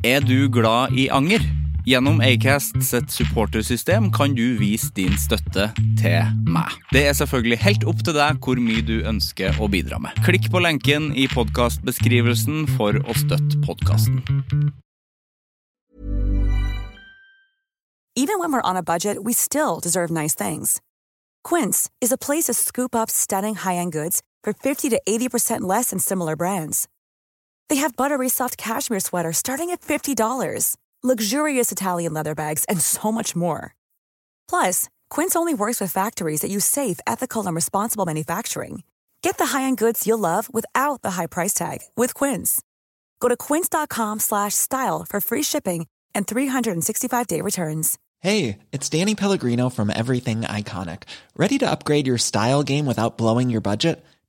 Er du glad i anger? Gjennom Acast sitt supportersystem kan du vise din støtte til meg. Det er selvfølgelig helt opp til deg hvor mye du ønsker å bidra med. Klikk på lenken i podkastbeskrivelsen for å støtte podkasten. Even when we're on a budget, we still deserve nice things. Quince is a place to scoop up stunning high-end goods for 50 to 80% less than similar brands. They have buttery soft cashmere sweaters starting at $50, luxurious Italian leather bags, and so much more. Plus, Quince only works with factories that use safe, ethical, and responsible manufacturing. Get the high-end goods you'll love without the high price tag with Quince. Go to quince.com slash style for free shipping and 365-day returns. Hey, it's Danny Pellegrino from Everything Iconic. Ready to upgrade your style game without blowing your budget?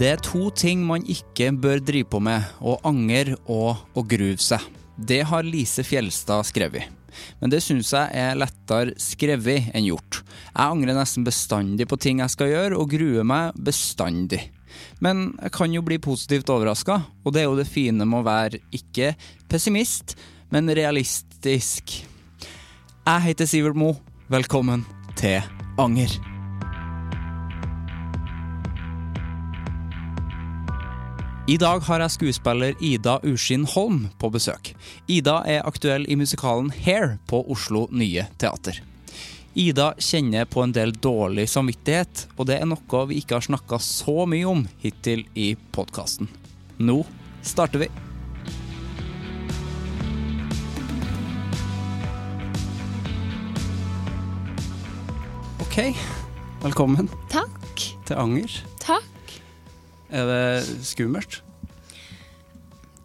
Det er to ting man ikke bør drive på med, å angre og å gruve seg. Det har Lise Fjelstad skrevet. Men det syns jeg er lettere skrevet enn gjort. Jeg angrer nesten bestandig på ting jeg skal gjøre, og gruer meg bestandig. Men jeg kan jo bli positivt overraska, og det er jo det fine med å være ikke pessimist, men realistisk. Jeg heter Sivert Mo. Velkommen til Anger. I dag har jeg skuespiller Ida Uskin Holm på besøk. Ida er aktuell i musikalen Hair på Oslo Nye Teater. Ida kjenner på en del dårlig samvittighet, og det er noe vi ikke har snakka så mye om hittil i podkasten. Nå starter vi. Ok, velkommen Takk. til Anger. Takk. Er det skummelt?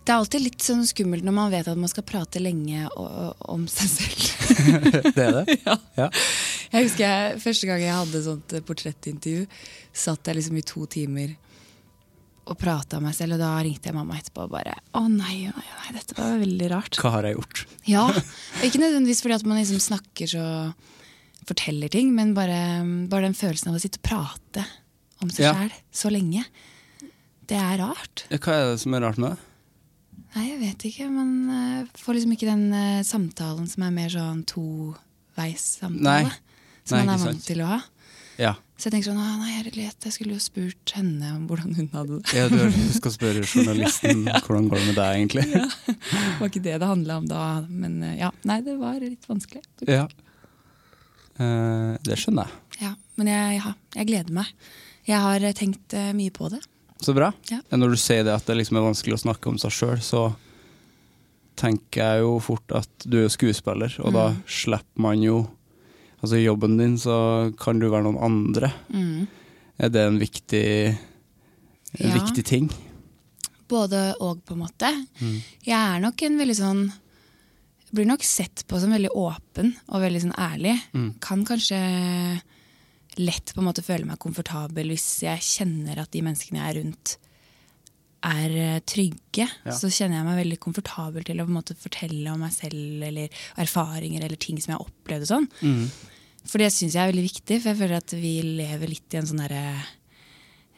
Det er alltid litt sånn skummelt når man vet at man skal prate lenge om seg selv. Det er det? ja. Ja. Jeg husker jeg, Første gang jeg hadde sånt eh, portrettintervju, satt jeg liksom i to timer og prata med meg selv, og da ringte jeg mamma etterpå og bare Å nei, nei, nei, dette var veldig rart. Hva har jeg gjort? Ja, Ikke nødvendigvis fordi at man liksom snakker så forteller ting, men bare, bare den følelsen av å sitte og prate om seg Ja. sjæl så lenge. Det er rart. Hva er det som er rart med det? Nei, jeg vet ikke. Man uh, får liksom ikke den uh, samtalen som er mer sånn toveissamtale. Som Nei, man er vant til å ha. Ja. Så jeg tenker sånn, «Å, nei, herlighet, jeg skulle jo spurt henne om hvordan hun hadde det. ja du skal spørre journalisten hvordan går det med deg, egentlig. Det var ikke det det handla om da, men eh, ja. Nei, det var litt vanskelig. Ja. Eh, det skjønner jeg. Ja, Men jeg, ja, jeg gleder meg. Jeg har eh, tenkt eh, mye på det. Så bra. Ja. Når du sier det at det liksom er vanskelig å snakke om seg sjøl, så tenker jeg jo fort at du er skuespiller, og da Mm. slipper man jo Altså I jobben din så kan du være noen andre. Mm. Er det en viktig, en Ja. viktig ting? Både og, på en måte. Mm. Jeg er nok en veldig sånn Blir nok sett på som veldig åpen og veldig sånn ærlig. Mm. Kan kanskje lett på en måte føle meg komfortabel hvis jeg kjenner at de menneskene jeg er rundt, er eh, trygge. Ja. Så kjenner jeg meg veldig komfortabel til å på en måte fortelle om meg selv eller erfaringer eller ting som jeg har opplevd. og sånn. Mm. For det syns jeg er veldig viktig, for jeg føler at vi lever litt i en sånn derre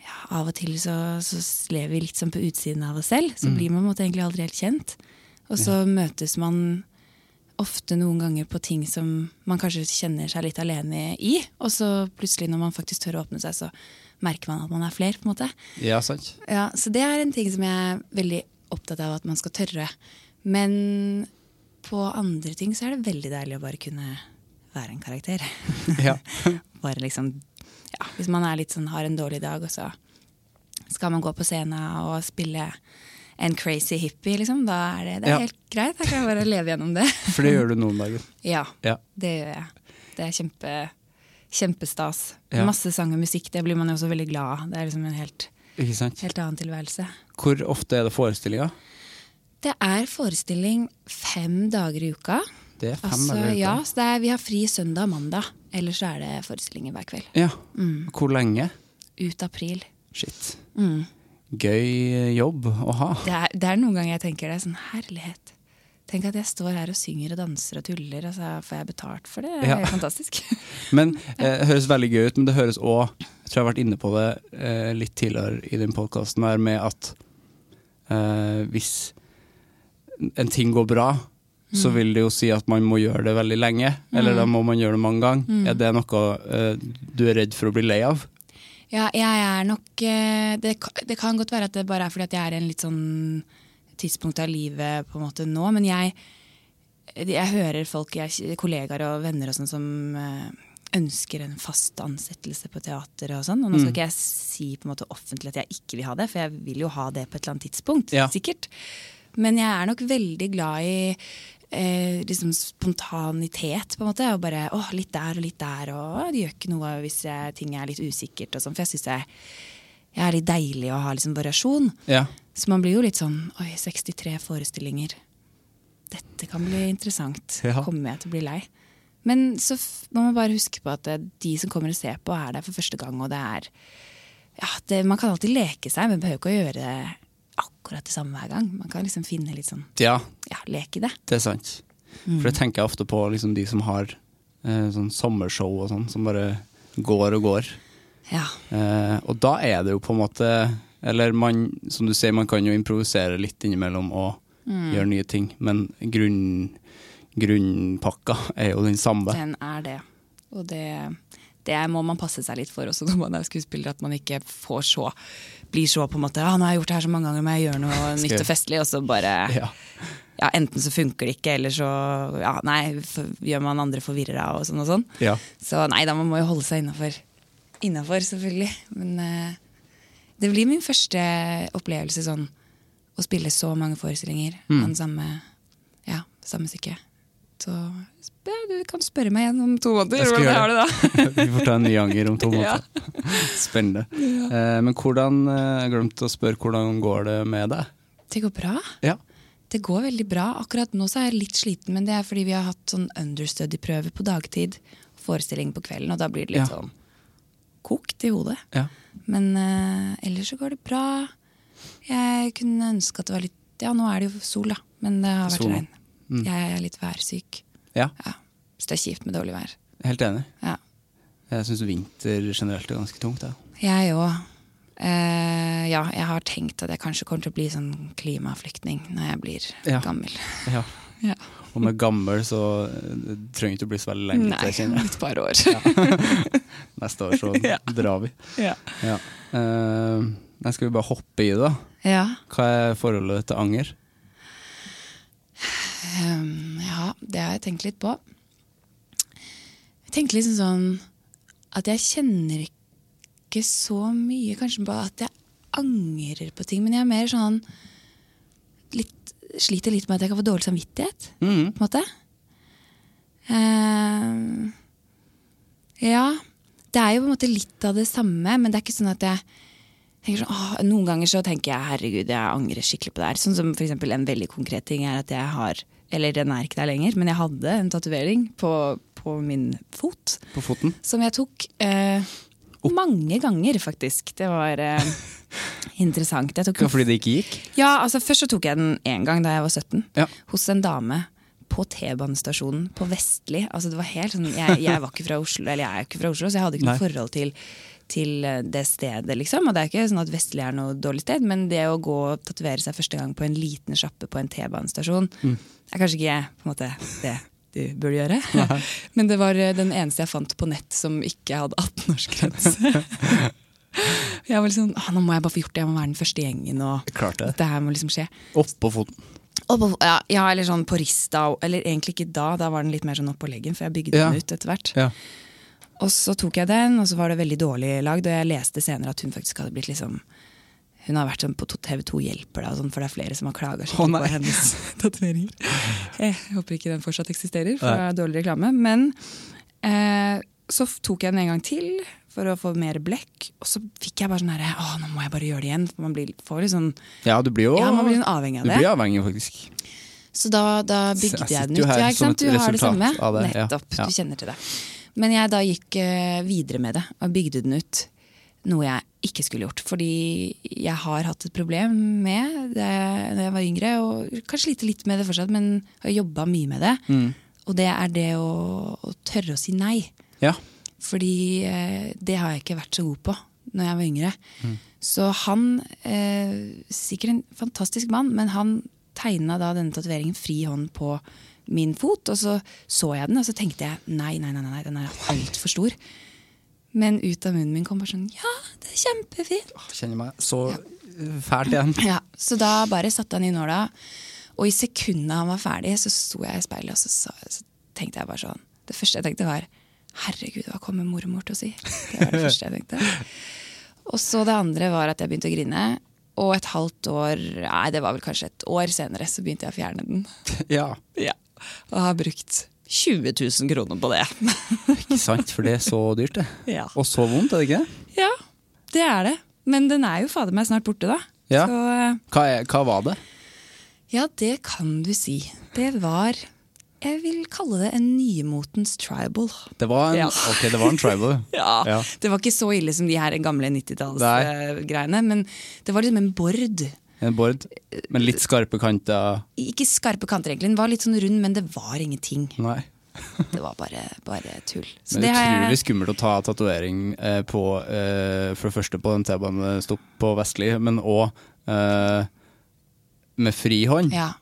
ja, Av og til så, så lever vi litt sånn på utsiden av oss selv. Så blir man på en måte egentlig aldri helt kjent. Og så møtes man ofte noen ganger på ting som man kanskje kjenner seg litt alene i. Og så plutselig, når man faktisk tør å åpne seg, så merker man at man er flere. på en måte. Ja, sant? Ja, Så det er en ting som jeg er veldig opptatt av at man skal tørre. Men på andre ting så er det veldig deilig å bare kunne være en karakter. Ja. bare liksom ja, Hvis man er litt sånn, har en dårlig dag, og så skal man gå på scenen og spille en crazy hippie, liksom, da er det, det er Ja. helt greit. Da kan jeg bare leve gjennom det. For det gjør du noen dager. Ja, Ja. det gjør jeg. Det er kjempe, kjempestas. Ja. Masse sang og musikk, det blir man jo også veldig glad av. Det er liksom en helt, helt annen tilværelse. Hvor ofte er det forestillinga? Det er forestilling fem dager i uka. Det er fem Altså, uka? ja, så det er, Vi har fri søndag og mandag. Ellers er det forestillinger hver kveld. ja. Mm. Hvor lenge? Ut april. Shit. Mm. Gøy jobb å ha. Det er, det er noen ganger jeg tenker det er sånn herlighet. Tenk at jeg står her og synger og danser og tuller, og så får jeg betalt for det. Det er Ja. fantastisk. Men eh, høres veldig gøy ut, men det høres òg Jeg tror jeg har vært inne på det eh, litt tidligere i den podkasten her, med at eh, hvis en ting går bra, så vil det jo si at man må gjøre det veldig lenge. Eller da må man gjøre det mange ganger. Er det noe eh, du er redd for å bli lei av? Ja, jeg er nok eh, det, det kan godt være at det bare er fordi at jeg er i en litt sånn tidspunkt av livet på en måte nå, men jeg, jeg hører folk, jeg, kollegaer og venner og sånn som eh, ønsker en fast ansettelse på teater og sånn. Og nå skal ikke jeg si på en måte offentlig at jeg ikke vil ha det, for jeg vil jo ha det på et eller annet tidspunkt. Ja. sikkert. Men jeg er nok veldig glad i eh, liksom spontanitet, på en måte. Og bare åh, litt der og litt der, og det gjør ikke noe hvis jeg, ting er litt usikkert og sånn. For jeg syns jeg, jeg er litt deilig å ha liksom variasjon. Ja. Så man blir jo litt sånn oi, 63 forestillinger. Dette kan bli interessant. Ja. Kommer jeg til å bli lei? Men så må man bare huske på at eh, de som kommer og ser på, er der for første gang, og det er ja, det, Man kan alltid leke seg, men behøver ikke å gjøre det akkurat det samme hver gang. Man kan liksom finne litt sånn ja, ja, lek i det. det er sant. For det tenker jeg ofte på liksom, de som har eh, sånn sommershow og sånn, som bare går og går. Ja. Eh, og da er det jo på en måte Eller man, som du sier, man kan jo improvisere litt innimellom og gjøre nye ting, men grunn, grunnpakka er jo den samme. Den er det. Og det, det må man passe seg litt for også når man er skuespiller, at man ikke får så blir så på en måte Ja, nå har jeg gjort det her så mange ganger, må jeg gjøre noe nytt og festlig, og så bare Ja. ja, enten så funker det ikke, eller så ja, nei, gjør man andre forvirra og sånn og sånn. Ja. Så nei da, man må jo holde seg innafor. Innafor, selvfølgelig. Men uh, det blir min første opplevelse sånn å spille så mange forestillinger Mm. av samme, ja, samme stykke. Og ja, du kan spørre meg igjen om to måneder. Hvordan gjøre har du det? Vi får ta en ny anger om to Ja. Spennende. Spennende. Eh, men hvordan, eh, jeg glemte å spørre, hvordan går det med deg? Det går bra. Ja. Det går veldig bra. Akkurat nå så er jeg litt sliten, men det er fordi vi har hatt sånn understudy-prøve på dagtid. Forestilling på kvelden, og da blir det litt Ja. sånn kokt i hodet. ja. Men eh, ellers så går det bra. Jeg kunne ønske at det var litt Ja, nå er det jo sol, da, men det har vært Sol nå. Regn. Jeg er litt værsyk. Ja, Ja. Så det er kjipt med dårlig vær. helt enig. Ja. Jeg syns vinter generelt er ganske tungt. Da. Jeg òg. Uh, ja, jeg har tenkt at jeg kanskje kommer til å bli sånn klimaflyktning når jeg blir Ja. gammel. Ja. Ja. Og med gammel så trenger du ikke å bli så veldig lenge. Nei, til et par år. Neste år så Ja. drar vi. Ja. Ja. Uh, skal vi bare hoppe i det, da? ja. Hva er forholdet til anger? Ehm, ja, det har jeg tenkt litt på. Jeg tenkte liksom sånn at jeg kjenner ikke så mye kanskje på at jeg angrer på ting, men jeg er mer sånn litt, Sliter litt med at jeg kan få dårlig samvittighet, mm. på en måte. Um, ja. Det er jo på en måte litt av det samme, men det er ikke sånn at jeg tenker sånn, åh, Noen ganger så tenker jeg herregud, jeg angrer skikkelig på det her. Sånn som for eksempel en veldig konkret ting er at jeg har Eller den er ikke der lenger, men jeg hadde en tatovering på, på min fot. På foten? Som jeg tok eh, mange ganger, faktisk. Det var eh, interessant. Ja, fordi det ikke gikk? ja, altså Først så tok jeg den én gang da jeg var 17. Ja. Hos en dame på T-banestasjonen på Vestli. Altså det var helt sånn, jeg, jeg var ikke fra Oslo, eller jeg er ikke fra Oslo, så jeg hadde ikke noe forhold til, til eh, det stedet. liksom. Og det er ikke sånn at Vestli er noe dårlig sted, men det å gå og tatovere seg første gang på en liten sjappe på en T-banestasjon, Mm. er kanskje ikke på en måte det du burde gjøre. Men det var eh, den eneste jeg fant på nett som ikke hadde 18-årsgrense. Jeg var liksom, ah, nå må jeg bare få gjort det, jeg må være den første i gjengen. og Klart det. dette her må liksom skje. Oppå foten. Og på, ja, ja, eller sånn på rista, eller egentlig ikke da, da var den litt mer sånn oppå leggen, for jeg bygde Ja. den ut etter hvert. Ja. Og så tok jeg den, og så var det veldig dårlig lagd, og jeg leste senere at hun faktisk hadde blitt liksom hun har vært sånn på TV2 Hjelper, da, sånn, for det er flere som har klaga oh, på hennes tatoveringer. Jeg håper ikke den fortsatt eksisterer, for det er dårlig reklame. Men Eh, så tok jeg den en gang til for å få mer blekk, og så fikk jeg bare sånn herre Å, nå må jeg bare gjøre det igjen. For man blir, får litt sånn Ja, du blir jo Ja, man blir sånn avhengig av det. Du blir avhengig, faktisk. Så da, da bygde jeg jeg den ut. Ja, ikke sant? Du har det samme. det, ja. Nettopp. Ja. Du kjenner til det. Men jeg da gikk eh, videre med det og bygde den ut. Noe jeg ikke skulle gjort. Fordi jeg har hatt et problem med det da jeg var yngre, og kanskje sliter litt med det fortsatt, men har jobba mye med det. Mm. Og det er det å, å tørre å si nei. Ja. Fordi eh, det har jeg ikke vært så god på når jeg var yngre. Mm. Så han, eh, sikkert en fantastisk mann, men han tegna da denne tatoveringen fri hånd på min fot. Og så så jeg den, og så tenkte jeg nei, nei, nei, nei den er altfor stor. Men ut av munnen min kom bare sånn ja, det er kjempefint. Kjenner meg så fælt igjen. Ja, så da bare satte han i nåla, og i sekundet han var ferdig, så sto jeg i speilet og så, så, så tenkte jeg bare sånn Det første jeg tenkte, var herregud, hva kommer mormor til å si? Det var det første jeg tenkte. Og så det andre var at jeg begynte å grine. Og et halvt år, nei det var vel kanskje et år senere, så begynte jeg å fjerne den. Ja. Ja, Og har brukt 20 000 kroner på det. ikke sant? For det er så dyrt, det. Ja. Og så vondt, er det ikke det? ja, det er det. Men den er jo fader meg snart borte, da. Ja. Så eh, Hva, er, hva var det? Ja, det kan du si. Det var Jeg vil kalle det en nymotens tribal. Det var en, Ja. ok, det var en tribal. Ja, Ja. Det var ikke så ille som de her gamle Nei. 90-tallsgreiene, men det var liksom en bord. En bord men litt skarpe kanter. Ikke skarpe kanter, egentlig. Den var litt sånn rund, men det var ingenting. Nei. Det var bare, bare tull. Så Men det er utrolig jeg skummelt å ta tatovering eh, på eh, For det første på en T-banestopp på Vestli, men òg eh, med fri hånd. Ja.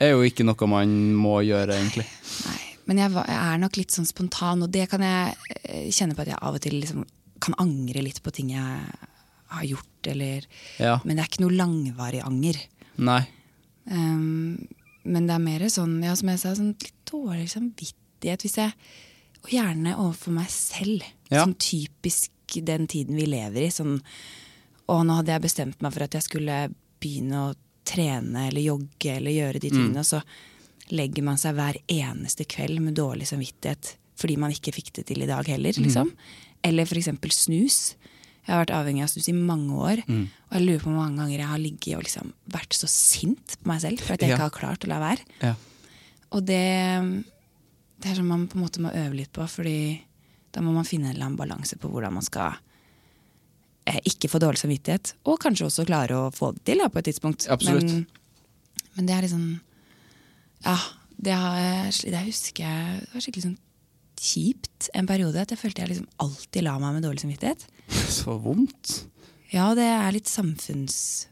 er jo ikke noe man må gjøre, egentlig. Nei. Men jeg, var, jeg er nok litt sånn spontan, og det kan jeg eh, kjenne på at jeg av og til liksom kan angre litt på ting jeg har gjort, eller Ja. Men det er ikke noe langvarig anger. Nei. Um, men det er mer sånn, ja, som jeg sa, sånn litt dårlig samvittighet hvis jeg Og gjerne overfor meg selv. Ja. Sånn typisk den tiden vi lever i. Sånn Å, nå hadde jeg bestemt meg for at jeg skulle begynne å trene eller jogge eller gjøre de tingene, og så legger man seg hver eneste kveld med dårlig samvittighet fordi man ikke fikk det til i dag heller, liksom. Eller for eksempel snus. Jeg har vært avhengig av snus i mange år, og jeg lurer på hvor mange ganger jeg har ligget og liksom vært så sint på meg selv for at jeg Ja. ikke har klart å la være. Ja. Og det, det er sånn man på en måte må øve litt på, fordi da må man finne en eller annen balanse på hvordan man skal eh, ikke få dårlig samvittighet, og kanskje også klare å få det til da, på et tidspunkt. Men, men det er liksom Ja, det, har jeg, det husker jeg var skikkelig sånn kjipt en periode. At jeg følte jeg liksom alltid la meg med dårlig samvittighet. Så vondt. Ja, det er litt samfunns...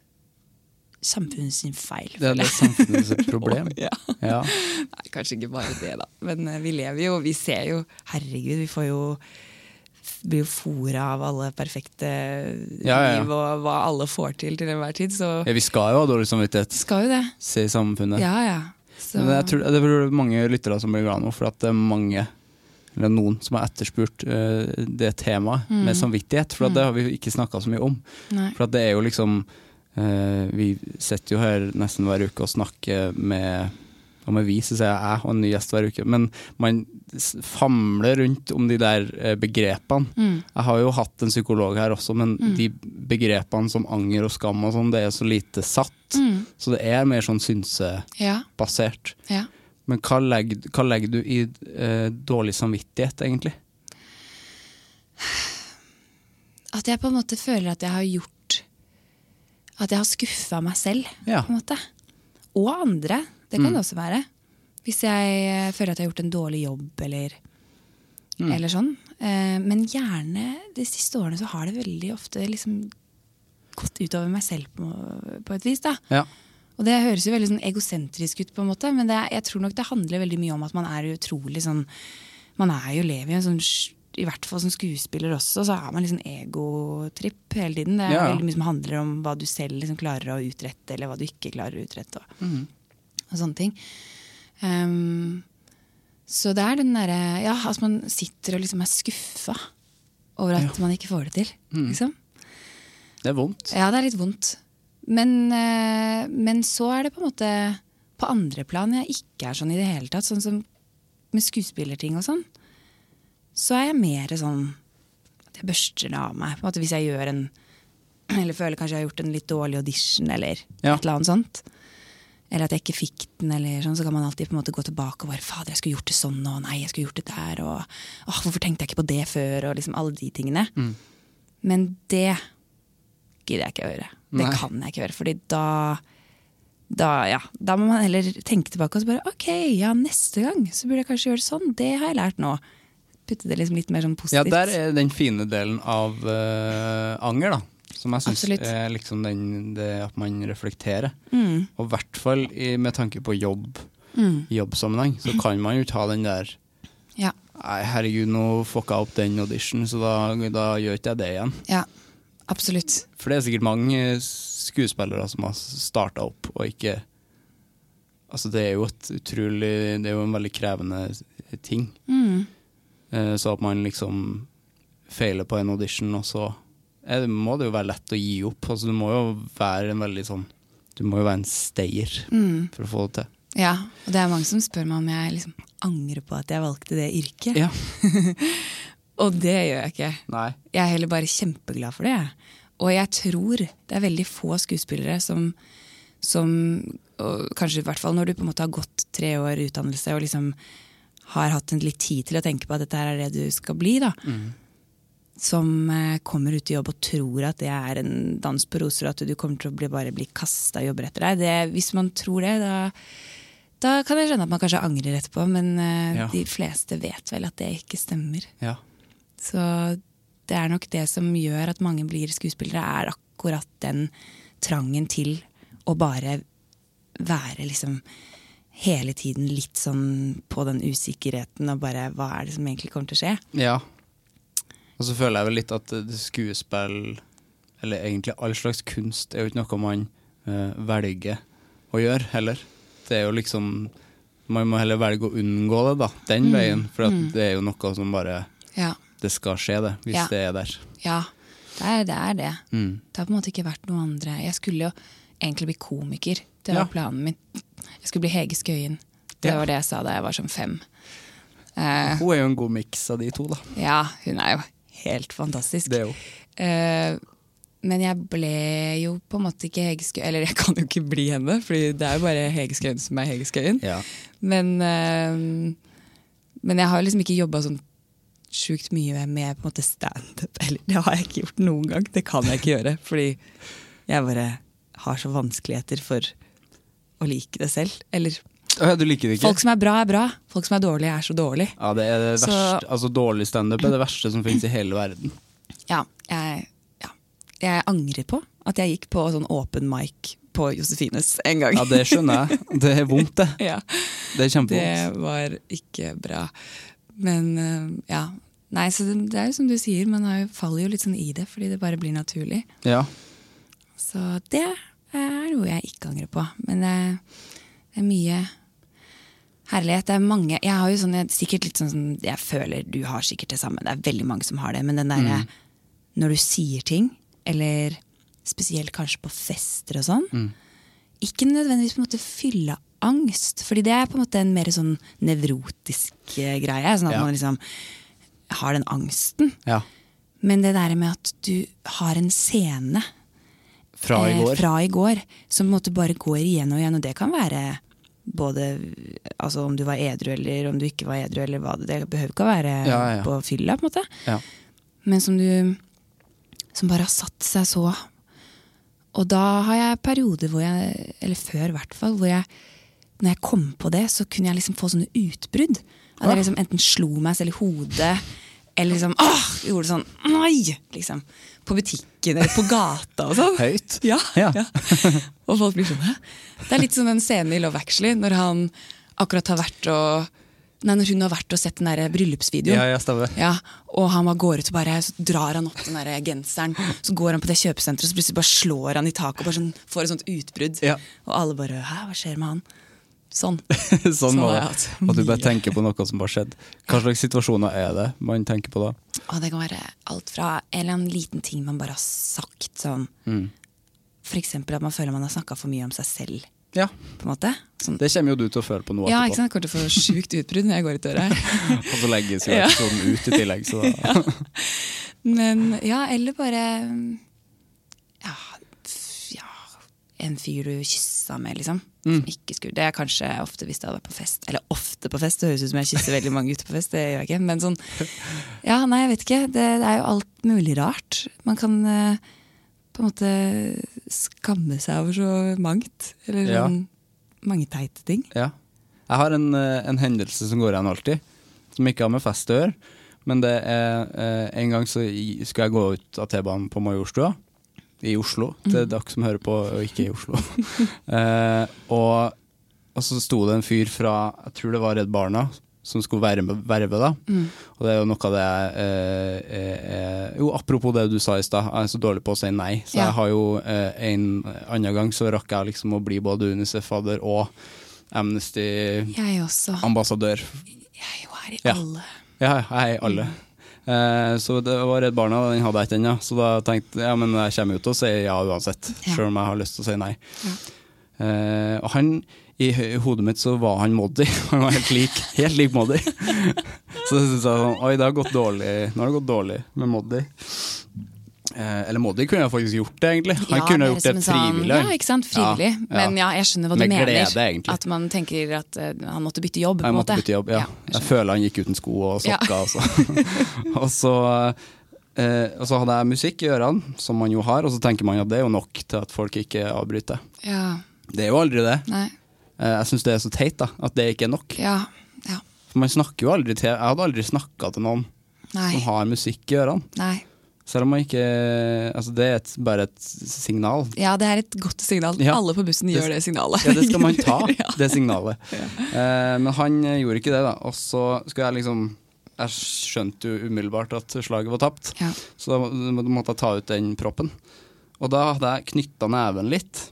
Samfunnets feil. Det er litt det samfunnets problem. Ja. Ja. Nei, kanskje ikke bare det, da. Men eh, vi lever jo, vi ser jo Herregud, vi får jo blir jo fora av alle perfekte Ja, ja, liv og hva alle får til til enhver tid. Så Ja, vi skal jo ha dårlig samvittighet, skal jo det. Se i samfunnet. Ja, ja. Så, jeg tror, det er mange lyttere som blir glad nå, for at det er mange eller noen som har etterspurt uh, det temaet med samvittighet. For det har vi ikke snakka så mye om. Nei. For at det er jo liksom uh, Vi sitter jo her nesten hver uke og snakker med Og med vi så sier jeg jeg og en ny gjest hver uke. Men man famler rundt om de der begrepene. begrepene. Jeg har jo hatt en psykolog her også, men de begrepene som anger og skam og sånn, det er så lite satt. Så det er mer sånn synsebasert. Ja. ja. Men hva legger, hva legger du i eh, dårlig samvittighet, egentlig? At jeg på en måte føler at jeg har gjort At jeg har skuffa meg selv, Ja. på en måte. Og andre. Det kan det også være. Hvis jeg eh, føler at jeg har gjort en dårlig jobb, eller, eller sånn. Eh, men gjerne de siste årene så har det veldig ofte liksom gått utover meg selv på, på et vis. da. Ja. Og det høres jo veldig sånn egosentrisk ut, på en måte, men det, jeg tror nok det handler veldig mye om at man er utrolig sånn Man er jo lever i en sånn I hvert fall som skuespiller også, så er man liksom egotripp hele tiden. Det er Ja. veldig mye som handler om hva du selv liksom klarer å utrette, eller hva du ikke klarer å utrette. Og, og sånne ting. Um, så det er den derre Ja, at man sitter og liksom er skuffa over at man ikke får det til. Liksom. Det er vondt. Ja, det er litt vondt. Men, eh, men så er det på en måte på andre plan jeg ikke er sånn i det hele tatt. Sånn som med skuespillerting og sånn. så er jeg mer sånn at jeg børster det av meg. Måte Hvis jeg gjør en Eller føler kanskje jeg har gjort en litt dårlig audition, eller Ja. et eller annet sånt. Eller at jeg ikke fikk den, eller sånn, så kan man alltid på en måte gå tilbake og bare Fader, jeg skulle gjort det sånn, og nei, jeg skulle gjort det der, og åh, hvorfor tenkte jeg ikke på det før, og liksom alle de tingene. Mm. Men det gidder jeg ikke å gjøre. Det Nei. kan jeg ikke gjøre, fordi da da, ja, da må man heller tenke tilbake og så bare ok, ja, neste gang så burde jeg kanskje gjøre det sånn. Det har jeg lært nå. Putte det liksom litt mer sånn Ja, der er den fine delen av uh, anger, da. Som jeg syns er liksom den, det at man reflekterer. Mm. Og i hvert fall med tanke på jobb, Mm. jobbsammenheng, så kan man jo ta den der Ja, Nei, herregud, nå fucka jeg opp den audition, så da, da gjør ikke jeg det igjen. ja, absolutt. For det er sikkert mange skuespillere som har starta opp og ikke Altså, det er jo et utrolig Det er jo en veldig krevende ting. Mm. Eh, Så at man liksom feiler på en audition, og så det, må det jo være lett å gi opp. Altså, du må jo være en veldig sånn Du må jo være en stayer Mm. for å få det til. Ja, og det er mange som spør meg om jeg liksom angrer på at jeg valgte det yrket. Ja. Og det gjør jeg ikke. Nei. Jeg er heller bare kjempeglad for det. Og jeg tror det er veldig få skuespillere som, som Kanskje i hvert fall når du på en måte har gått tre år utdannelse og liksom har hatt en litt tid til å tenke på at dette er det du skal bli, da. Som eh, kommer ut i jobb og tror at det er en dans på roser, og at du kommer til å bli, bare bli kasta jobber etter deg. Det, hvis man tror det, da, da kan jeg skjønne at man kanskje angrer etterpå, men eh, Ja. de fleste vet vel at det ikke stemmer. Ja. Så det er nok det som gjør at mange blir skuespillere, er akkurat den trangen til å bare være liksom hele tiden litt sånn på den usikkerheten og bare hva er det som egentlig kommer til å skje? Ja. Og så føler jeg vel litt at skuespill, eller egentlig all slags kunst, er jo ikke noe man uh, velger å gjøre heller. Det er jo liksom Man må heller velge å unngå det, da. Den veien. For at det er jo noe som bare Ja. Det skal skje, det. Hvis Ja. det er der. Ja, det er det. Er det. Mm. det har på en måte ikke vært noe andre. Jeg skulle jo egentlig bli komiker. Det var Ja. planen min. Jeg skulle bli Hege Skøyen. Det var det jeg sa da jeg var sånn fem. Uh, Hun er jo en god miks av de to, da. ja, hun er jo helt fantastisk. Det er jo. Uh, men jeg ble jo på en måte ikke Hege Skøyen Eller jeg kan jo ikke bli henne, Fordi det er jo bare Hege Skøyen som er Hege Skøyen. Ja. Men, eh, men jeg har liksom ikke jobba sånn sjukt mye med på en måte standup. Eller det har jeg ikke gjort noen gang. Det kan jeg ikke gjøre. Fordi jeg bare har så vanskeligheter for å like det selv. Eller du liker det ikke? folk som er bra, er bra. Folk som er dårlige, er så dårlige. Ja, det er det Så- verste. Altså, dårlig standup er det verste som finnes i hele verden. Ja, jeg, ja. jeg angrer på at jeg gikk på sånn open mic på Josefines en gang. Ja, det skjønner jeg. Det er vondt, det. Ja, Det er det var ikke bra. Men eh, ja. Nei, så det, det er jo som du sier, man jo, faller jo litt sånn i det fordi det bare blir naturlig. Ja. Så det er noe jeg ikke angrer på. Men det, det er mye herlighet. Det er mange Jeg har jo sånn, jeg, sikkert litt sånn Jeg føler du har sikkert det samme. Det er veldig mange som har det. Men den derre når du sier ting, eller spesielt kanskje på fester og sånn, ikke nødvendigvis på en måte fylle av angst. Fordi det er på en måte en mer sånn nevrotisk eh, greie. Sånn at Ja. man liksom har den angsten. ja. Men det der med at du har en scene Fra i eh, går. fra i går som på en måte bare går igjen og igjen, og det kan være både altså om du var edru eller om du ikke var edru, eller hva det, det behøver ikke å være Ja, ja. på fylla, på en måte. Ja. Men som du Som bare har satt seg så. Og da har jeg perioder hvor jeg, eller før i hvert fall, hvor jeg når jeg kom på det, så kunne jeg liksom få sånne utbrudd. At jeg liksom enten slo meg selv i hodet, eller liksom åh, gjorde sånn Nei! Liksom. På butikken eller på gata og sånn. Høyt. Ja, Ja. ja. Og folk blir sånn Hæ? Det er litt som den scenen i Love Actually, når han akkurat har vært og Nei, når hun har vært og sett den der bryllupsvideoen. Ja, ja. Ja, og han bare går ut og bare så drar han opp den der genseren. Så går han på det kjøpesenteret, så plutselig bare slår han i taket og bare sånn, får et sånt utbrudd. Ja. Og alle bare Hæ, hva skjer med han? Sånn. sånn var det. hatt At du bare tenker på noe som har skjedd. Hva slags situasjoner er det man tenker på da? Og det kan være alt fra en eller annen liten ting man bare har sagt. Sånn. Mm. Eksempel at man føler man har snakka for mye om seg selv Ja, på en måte. Sånn, det kommer jo du til å føle på nå ja, etterpå. ikke sant? Jeg kommer til å få sjukt utbrudd når jeg går ut døra. Og så legges jo Ja. episoden ut i tillegg, så da Men ja, eller bare ja, ja, en fyr du kyssa med, liksom. Mm. ikke skulle, det er kanskje ofte hvis det hadde vært på fest. Eller ofte på fest, det høres ut som jeg kysser veldig mange gutter på fest. Det gjør jeg ikke. Men sånn Ja, nei, jeg vet ikke. Det, det er jo alt mulig rart. Man kan eh, på en måte skamme seg over så mangt. Eller Ja. sånn mange teite ting. Ja. Jeg har en, eh, en hendelse som går igjen alltid, som ikke har med fest å gjøre. Men det er eh, en gang så skulle jeg gå ut av T-banen på Majorstua i Oslo. Til dere som hører på og ikke i Oslo. eh, og, og så sto det en fyr fra, jeg tror det var Redd Barna, som skulle verve, verve da. Og det er jo noe av det jeg eh, eh, eh, Jo, apropos det du sa i stad, jeg er så dårlig på å si nei. Så Ja. jeg har jo eh, en annen gang så rakk jeg liksom å bli både UNICEF-fadder og Amnesty-ambassadør. Jeg er jo her i Ja. alle Ja, jeg er i alle. Eh, så det var Redd Barna, den hadde jeg ikke ennå. Så da tenkte jeg ja, men jeg kommer jo til å si ja uansett, Ja. selv om jeg har lyst til å si nei. Eh, og han, i hodet mitt så var han Moddi. Han var helt lik, helt lik Moddi. så jeg synes jeg sånn, oi, det har gått dårlig. Nå har det gått dårlig med Moddi. Eh, eller Moddi kunne jeg faktisk gjort det, egentlig. Han Ja, kunne gjort det frivillig. sånn- frivillig. Ja, ikke sant. Frivillig. Ja, ja. Men ja, jeg skjønner hva du Med mener. glede, egentlig. At man tenker at uh, han måtte bytte jobb. en måtte måte. bytte jobb, ja. jeg jeg føler han gikk uten sko og sokker. Altså. og, så, eh, og så hadde jeg musikk i ørene, som man jo har, og så tenker man at det er jo nok til at folk ikke avbryter. Ja, Det er jo aldri det. nei. Eh, jeg syns det er så teit da, at det ikke er nok. Ja, ja. For man snakker jo aldri til Jeg hadde aldri snakka til noen Nei. som har musikk i ørene. nei. Selv om man ikke Altså, det er et, bare et signal. Ja, det er et godt signal. Ja. Alle på bussen Det- gjør det signalet. Ja, det skal man ta, det signalet. Eh, men han eh, gjorde ikke det, da. Og så skulle jeg liksom Jeg skjønte jo umiddelbart at slaget var tapt, Ja. så da måtte jeg ta ut den proppen. Og da hadde jeg knytta neven litt.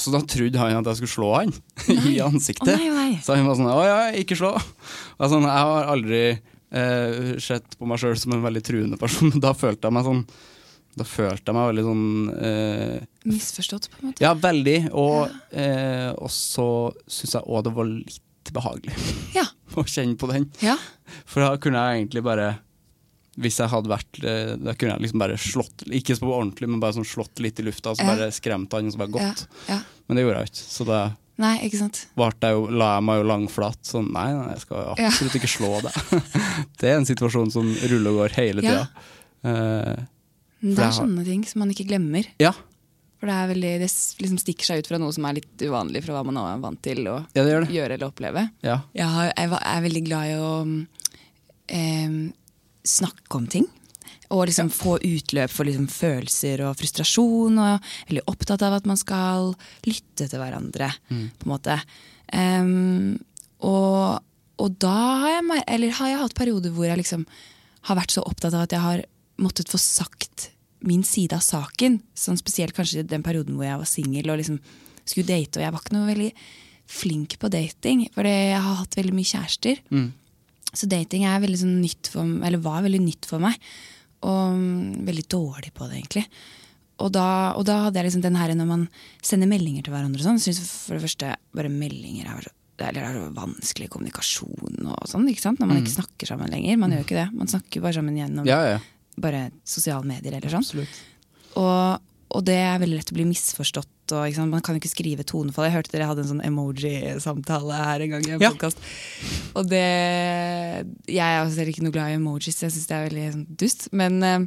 Så da trodde han at jeg skulle slå han i ansiktet. Oh, nei, nei. Så han var sånn Å ja, ikke slå. Og sånn, jeg har aldri eh, sett på meg sjøl som en veldig truende person. Da følte jeg meg sånn Da følte jeg meg veldig sånn eh, Misforstått, på en måte. ja, veldig. Og, eh, så syns jeg òg det var litt behagelig Ja. å kjenne på den. ja. For da kunne jeg egentlig bare Hvis jeg hadde vært eh, Da kunne jeg liksom bare slått Ikke på ordentlig, men bare sånn slått litt i lufta, så bare skremt han, og så bare gått. Ja. ja. Men det gjorde jeg ikke. Så da Nei, ikke jeg jo, la jeg meg jo langflat. Sånn nei, nei, jeg skal Ja. absolutt ikke slå deg. det er en situasjon som ruller og går hele Ja. tida. Eh, Det er sånne ting som man ikke glemmer. ja. For det, er veldig, det liksom stikker seg ut fra noe som er litt uvanlig fra hva man er vant til å ja, det det. gjøre eller oppleve. Ja. Jeg, har, jeg er veldig glad i å em, snakke om ting. Og liksom få utløp for liksom følelser og frustrasjon. Og veldig opptatt av at man skal lytte til hverandre. på en måte. Um, og, og da har jeg, eller har jeg hatt perioder hvor jeg liksom har vært så opptatt av at jeg har måttet få sagt min side av saken. Sånn spesielt kanskje den perioden hvor jeg var singel og liksom skulle date. Og jeg var ikke noe veldig flink på dating, for jeg har hatt veldig mye kjærester. Så dating er veldig sånn nytt for, eller var veldig nytt for meg. Og mm, veldig dårlig på det, egentlig. Og da, og da hadde jeg liksom den her når man sender meldinger til hverandre og sånn, syns for det første bare meldinger er så, eller er vanskelig kommunikasjon og sånn, ikke sant? Når man ikke snakker sammen lenger. Man gjør ikke det. Man snakker bare sammen gjennom Ja, ja. bare sosiale medier eller sånn. Og, og det er veldig lett å bli misforstått. Og, ikke sant? Man kan jo ikke skrive tonefall. Jeg hørte dere hadde en sånn emoji-samtale her en gang. i en Ja. podcast. Og det Jeg er også ikke noe glad i emojis, jeg syns det er veldig sånn, dust. Men, eh,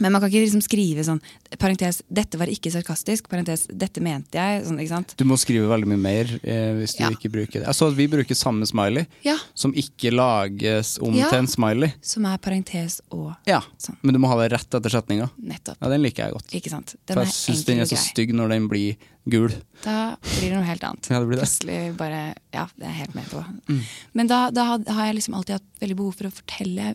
men man kan ikke liksom skrive sånn Parentes 'dette var ikke sarkastisk', parentes 'dette mente jeg'. Sånn, ikke sant? Du må skrive veldig mye mer eh, hvis du Ja. ikke bruker det. Jeg så at vi bruker samme smiley, Ja. som ikke lages om Ja. til en smiley. Som er parentes og Ja, Sånn. Men du må ha det rett etter setninga. nettopp. Ja, Den liker jeg godt. Ikke sant? Den For jeg syns den er så stygg når den blir gul. Da blir det noe helt annet. Ja, det blir det. Plutselig bare Ja, det er jeg helt med på. Mm. Men da, da har jeg liksom alltid hatt veldig behov for å fortelle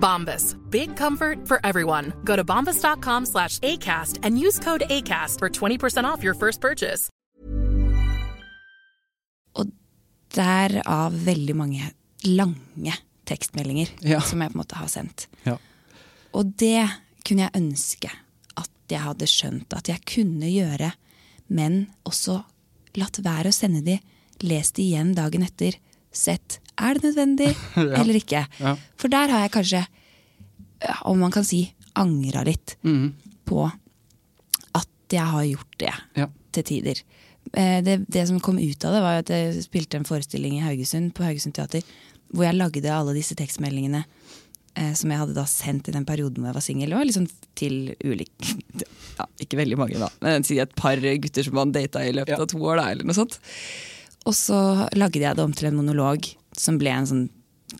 Bombas. Big comfort for everyone. Go to bombas.com slash ACAST and use code ACAST for 20% off your first purchase. Og Derav veldig mange lange tekstmeldinger Ja. som jeg på en måte har sendt. Ja. Og det kunne jeg ønske at jeg hadde skjønt at jeg kunne gjøre, men også latt være å sende de, lest de igjen dagen etter, sett er det nødvendig eller ikke. Ja. For der har jeg kanskje, om man kan si, angra litt på at jeg har gjort det Ja. til tider. Eh, Det, det som kom ut av det, var at jeg spilte en forestilling i Haugesund, på Haugesund Teater, hvor jeg lagde alle disse tekstmeldingene eh, som jeg hadde da sendt i den perioden hvor jeg var singel. Liksom til ulike ja, Ikke veldig mange, da, men si et par gutter som man data i løpet Ja. av to år, da, eller noe sånt. Og så lagde jeg det om til en monolog som ble en sånn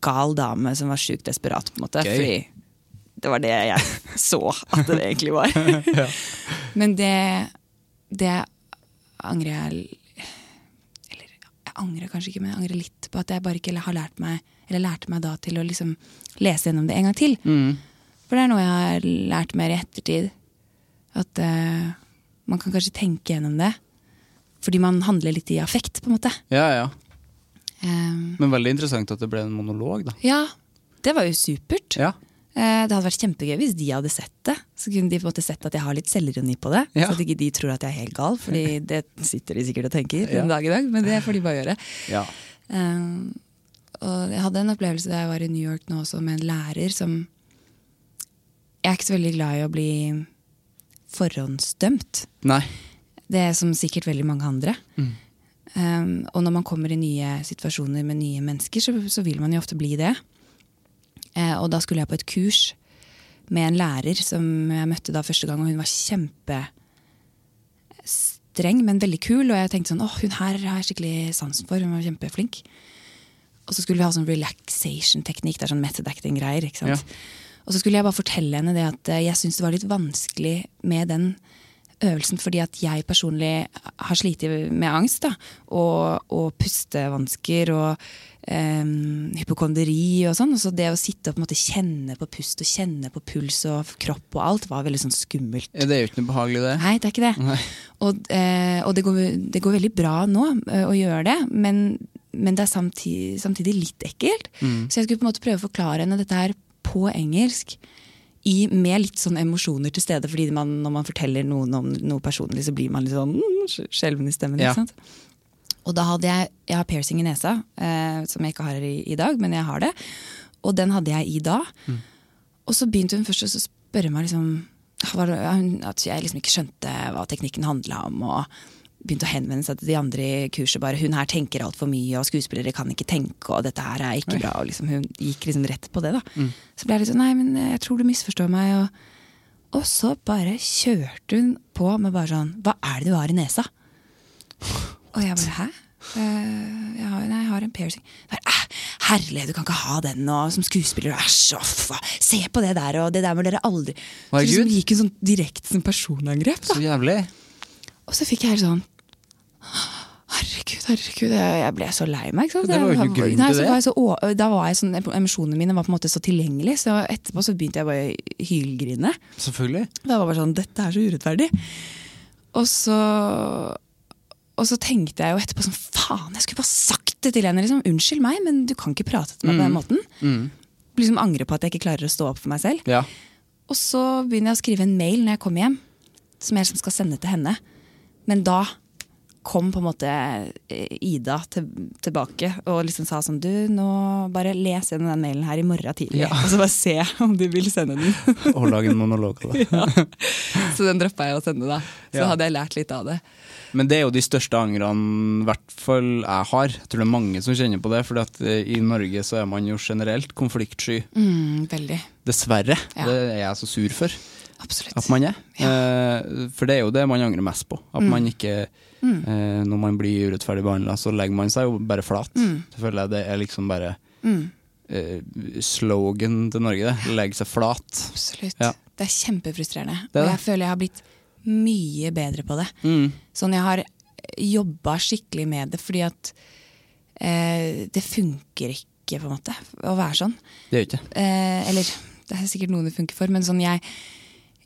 gal dame som var sjukt desperat, på en måte. Okay. Fordi det var det jeg så at det egentlig var. Men det, det angrer jeg Eller jeg angrer kanskje ikke, men jeg angrer litt på at jeg bare ikke har lært meg Eller lærte meg da til å liksom lese gjennom det en gang til. For det er noe jeg har lært mer i ettertid. At uh, man kan kanskje tenke gjennom det. Fordi man handler litt i affekt, på en måte. ja, ja. Um, Men veldig interessant at det ble en monolog, da. ja, det var jo supert. Ja. Eh, Det hadde vært kjempegøy hvis de hadde sett det. Så kunne de på en måte sett at jeg har litt selvironi på det. Ja. Så at ikke de tror at jeg er helt gal, Fordi det sitter de sikkert og tenker Ja. en dag i dag. Men det får de bare gjøre. Ja. Um, og jeg hadde en opplevelse da jeg var i New York nå også, med en lærer som Jeg er ikke så veldig glad i å bli forhåndsdømt. Nei. Det er som sikkert veldig mange andre. Um, og når man kommer i nye situasjoner med nye mennesker, så, så vil man jo ofte bli det. Uh, og da skulle jeg på et kurs med en lærer som jeg møtte da første gang, og hun var kjempestreng, men veldig kul. Og jeg tenkte sånn, åh, hun her har jeg skikkelig sansen for, hun var kjempeflink. Og så skulle vi ha sånn relaxation-teknikk, det er sånn method acting-greier. ikke sant? Og så skulle jeg bare fortelle henne det at eh, jeg syntes det var litt vanskelig med den øvelsen, fordi at jeg personlig har slitt med angst. da, Og, og pustevansker og um, hypokonderi og sånn. Så det å sitte og på en måte kjenne på pust og kjenne på puls og kropp og alt, var veldig sånn skummelt. Det er jo ikke noe behagelig, det. Nei, det er ikke det. Og, uh, og det, går, det går veldig bra nå uh, å gjøre det, men, men det er samtidig, samtidig litt ekkelt. Så jeg skulle på en måte prøve å forklare henne dette her på engelsk. I, med litt sånn emosjoner til stede, fordi man, når man forteller noen om noe personlig, så blir man litt sånn mm, skjelven i stemmen. Ja. ikke sant? Og da hadde jeg jeg har piercing i nesa, eh, som jeg ikke har i, i dag, men jeg har det. Og den hadde jeg i da. Og så begynte hun først å spørre meg liksom, at jeg liksom ikke skjønte hva teknikken handla om. og begynte å henvende seg til de andre i kurset. bare, Hun her tenker altfor mye, og skuespillere kan ikke tenke, og dette her er ikke bra. og liksom, Hun gikk liksom rett på det. da. Så ble jeg litt sånn Nei, men jeg tror du misforstår meg. Og, og så bare kjørte hun på med bare sånn Hva er det du har i nesa? Og jeg bare Hæ? Uh, jeg, har, nei, jeg har en piercing. Bare, «Æ, herlig, du kan ikke ha den og, som skuespiller. Æsj, se på det der, og det der må dere aldri Så liksom gikk hun sånn direkte som personangrep. da Så jævlig. og så fikk jeg helt sånn Herregud, herregud, jeg ble så lei meg. Det var jo ikke grunn til det. var så, da var jeg sånn, Emosjonene mine var på en måte så tilgjengelige, så etterpå så begynte jeg bare å hylgrine. Selvfølgelig. Det var bare sånn, Dette er så urettferdig. Og så, og så tenkte jeg jo etterpå sånn Faen, jeg skulle bare sagt det til henne! Liksom. Unnskyld meg, men du kan ikke prate til meg på den måten. Liksom Angre på at jeg ikke klarer å stå opp for meg selv. Ja. Og så begynner jeg å skrive en mail når jeg kommer hjem, som jeg liksom skal sende til henne. Men da kom på en måte eh, Ida til, tilbake og liksom sa sånn Du, nå bare les gjennom den mailen her i morgen tidlig, Ja. og så bare se om du vil sende den. Og lage en monolog av det. så den droppa jeg å sende, da. Så Ja. hadde jeg lært litt av det. Men det er jo de største angrene i hvert fall jeg har. Jeg tror det er mange som kjenner på det, for i Norge så er man jo generelt konfliktsky. Mm, veldig. Dessverre. Ja. Det er jeg så sur for. Absolutt. At man er. Eh, for det er jo det man angrer mest på. At man ikke eh, Når man blir urettferdig behandla, så legger man seg jo bare flat. Så føler jeg det er liksom bare eh, slogan til Norge, det. Legge seg flat. Absolutt. Ja. Det er kjempefrustrerende. Det er og jeg føler jeg har blitt mye bedre på det. Mm. Sånn jeg har jobba skikkelig med det, fordi at eh, det funker ikke, på en måte, å være sånn. Det gjør ikke det. Eh, eller det er sikkert noen det funker for, men sånn jeg,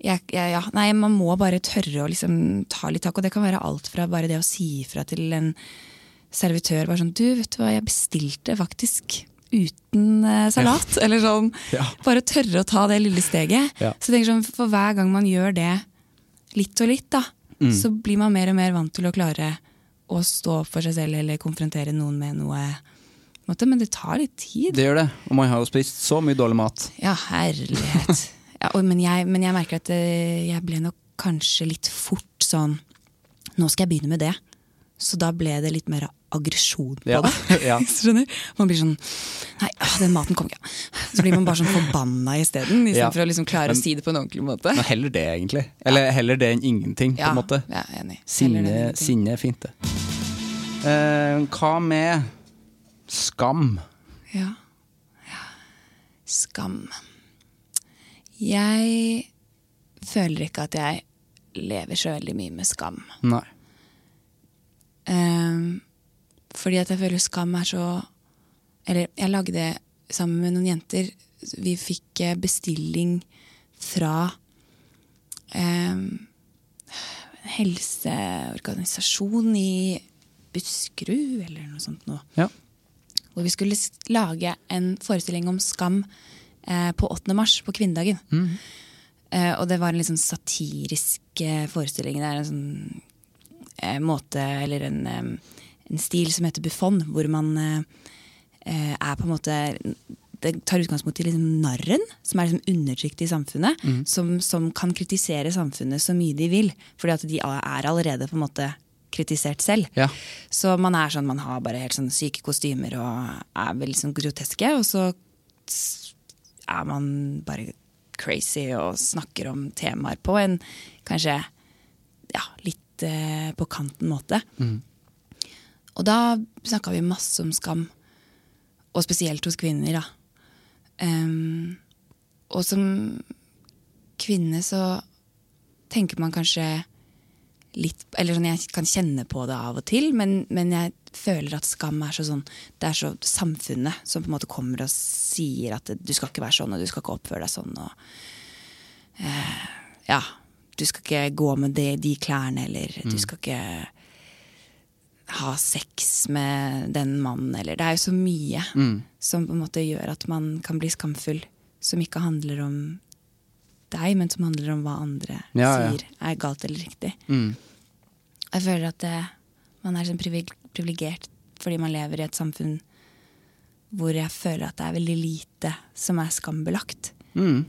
jeg, jeg ja, Nei, man må bare tørre å liksom ta litt tak, og det kan være alt fra bare det å si ifra til en servitør bare sånn Du, vet du hva, jeg bestilte faktisk uten eh, salat. Eller sånn. Ja. Bare tørre å ta det lille steget. Ja. Så jeg tenker sånn, For hver gang man gjør det litt og litt, da, Mm. så blir man mer og mer vant til å klare å stå opp for seg selv eller konfrontere noen med noe. Men det tar litt tid. Det gjør det. Og man har jo spist så mye dårlig mat. Ja, herlighet. ja, og, men, jeg, men jeg merker at eh, jeg ble nok kanskje litt fort sånn Nå skal jeg begynne med det. Så da ble det litt mer aggresjon på Ja. det. Ja. Skjønner? Man blir sånn Nei, å, den maten kom ikke. Så blir man bare sånn forbanna isteden, istedenfor Ja. for å liksom klare Men- å si det på en ordentlig måte. Men heller det, egentlig. Eller heller det enn ingenting, på en måte. er enig. Sinne, sinne er fint, det. Eh, hva med skam? Ja. ja. Skam. Jeg føler ikke at jeg lever så veldig mye med skam. Nei. Um, fordi at jeg føler skam er så Eller jeg lagde sammen med noen jenter Vi fikk eh, bestilling fra um, en helseorganisasjon i Buskerud, eller noe sånt noe. Ja. Hvor vi skulle lage en forestilling om skam på 8. mars, på kvinnedagen. Eh, og det var en litt sånn satirisk eh, forestilling. Det er en sånn eh, måte, eller en, eh, en stil som heter buffon, hvor man eh, eh, er på en måte Det tar utgangspunkt i liksom narren, som er liksom undertrykt i samfunnet. Som, som kan kritisere samfunnet så mye de vil, fordi at de er allerede på en måte kritisert selv. Ja. Så man er sånn, man har bare helt sånn syke kostymer og er veldig sånn groteske, og så er man bare crazy og snakker om temaer på en kanskje ja, litt eh, på kanten måte. Og da snakka vi masse om skam, og spesielt hos kvinner, da. Um, og som kvinne så tenker man kanskje litt Eller sånn, jeg kan kjenne på det av og til, men, men jeg føler at skam er så sånn Det er så samfunnet som på en måte kommer og sier at du skal ikke være sånn, og du skal ikke oppføre deg sånn, og eh, Ja. Du skal ikke gå med det, de klærne, eller du skal ikke ha sex med den mannen, eller Det er jo så mye som på en måte gjør at man kan bli skamfull, som ikke handler om deg, men som handler om hva andre Ja, sier er galt eller riktig. Mm. Jeg føler at det, man er sånn privil- privilegert fordi man lever i et samfunn hvor jeg føler at det er veldig lite som er skambelagt. Mm.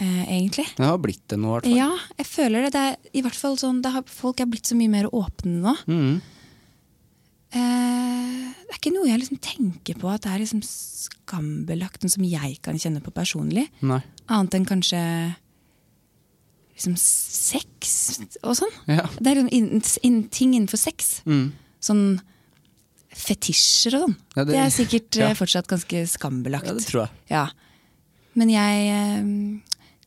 Eh, egentlig. Det har blitt det nå, i hvert fall. Ja, jeg føler det. det er, I hvert fall sånn, det har, Folk er blitt så mye mer åpne nå. Mm. Eh, det er ikke noe jeg liksom tenker på at det er liksom skambelagt, noe som jeg kan kjenne på personlig. Nei. Annet enn kanskje liksom sex og sånn. Ja. Det er liksom ting innenfor sex. Mm. Sånn fetisjer og sånn. Ja, det- det, er sikkert ja. eh, fortsatt ganske skambelagt. Ja, det tror jeg. Ja. Men jeg eh,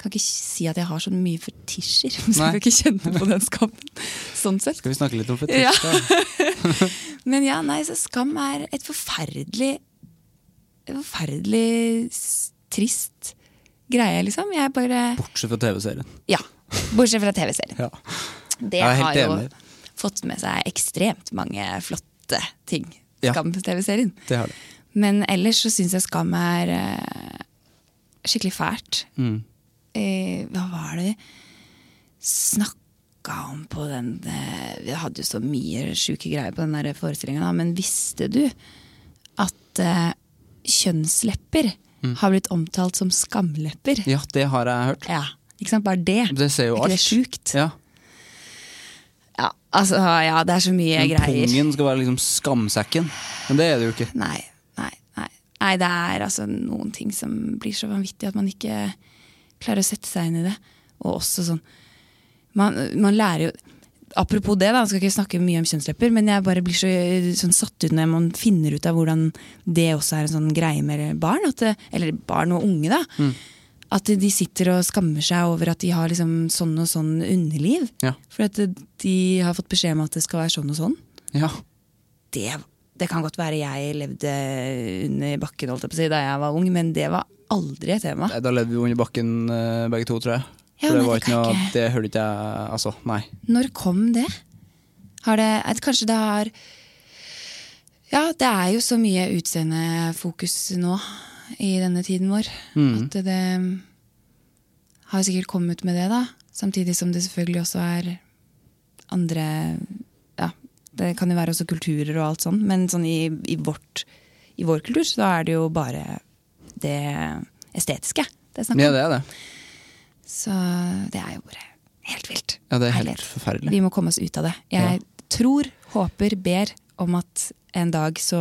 kan ikke si at jeg har så mye fetisjer. Så Nei. jeg kan ikke kjenne på den skammen. Sånn sett. Skal vi snakke litt om fetisj? Ja. da? Men ja, nei, så skam er et forferdelig Forferdelig trist greie, liksom. Jeg bare Bortsett fra TV-serien. Ja. Bortsett fra TV-serien. Ja. Det har jo enig. fått med seg ekstremt mange flotte ting. Ja. Skam-TV-serien. Det har det. Men ellers så syns jeg Skam er uh, skikkelig fælt. Mm. Uh, hva var det vi snakka om på den eh, Vi hadde jo så mye sjuke greier på den forestillinga, men visste du at uh, kjønnslepper har blitt omtalt som skamlepper? Ja, det har jeg hørt. Ja, ikke sant? Bare det. Det ser jo er ikke det sjukt? Ja. Ja, altså, ja, det er så mye Men greier. pungen skal være liksom skamsekken. Men det er det jo ikke. Nei, nei, nei. Nei, det er altså noen ting som blir så vanvittig at man ikke klarer å sette seg inn i det. Og også sånn Man, man lærer jo Apropos det, da, jeg skal ikke snakke mye om kjønnslepper, men jeg bare blir så sånn satt ut når man finner ut av hvordan det også er en sånn greie med barn. Det, eller barn og unge, da. Mm. At de sitter og skammer seg over at de har liksom sånn og sånn underliv. Ja. For at de har fått beskjed om at det skal være sånn og sånn Ja. det, det kan godt være jeg levde under bakken jeg si, da jeg var ung, men det var aldri et tema. Da levde vi under bakken eh, begge to, tror jeg. Ja, For det var det ikke noe ikke- Det hørte ikke jeg Altså, nei. Når kom det? Har det Kanskje det har Ja, det er jo så mye utseendefokus nå i denne tiden vår. Mm. At det har sikkert kommet med det, da. Samtidig som det selvfølgelig også er andre Ja, det kan jo være også kulturer og alt sånn, men sånn i, i, vårt, i vår kultur så er det jo bare det estetiske det er snakk om. Ja, det er det. Så det er jo bare helt vilt. Ja, det er helt Herlighet. forferdelig. Vi må komme oss ut av det. Jeg tror, håper, ber om at en dag så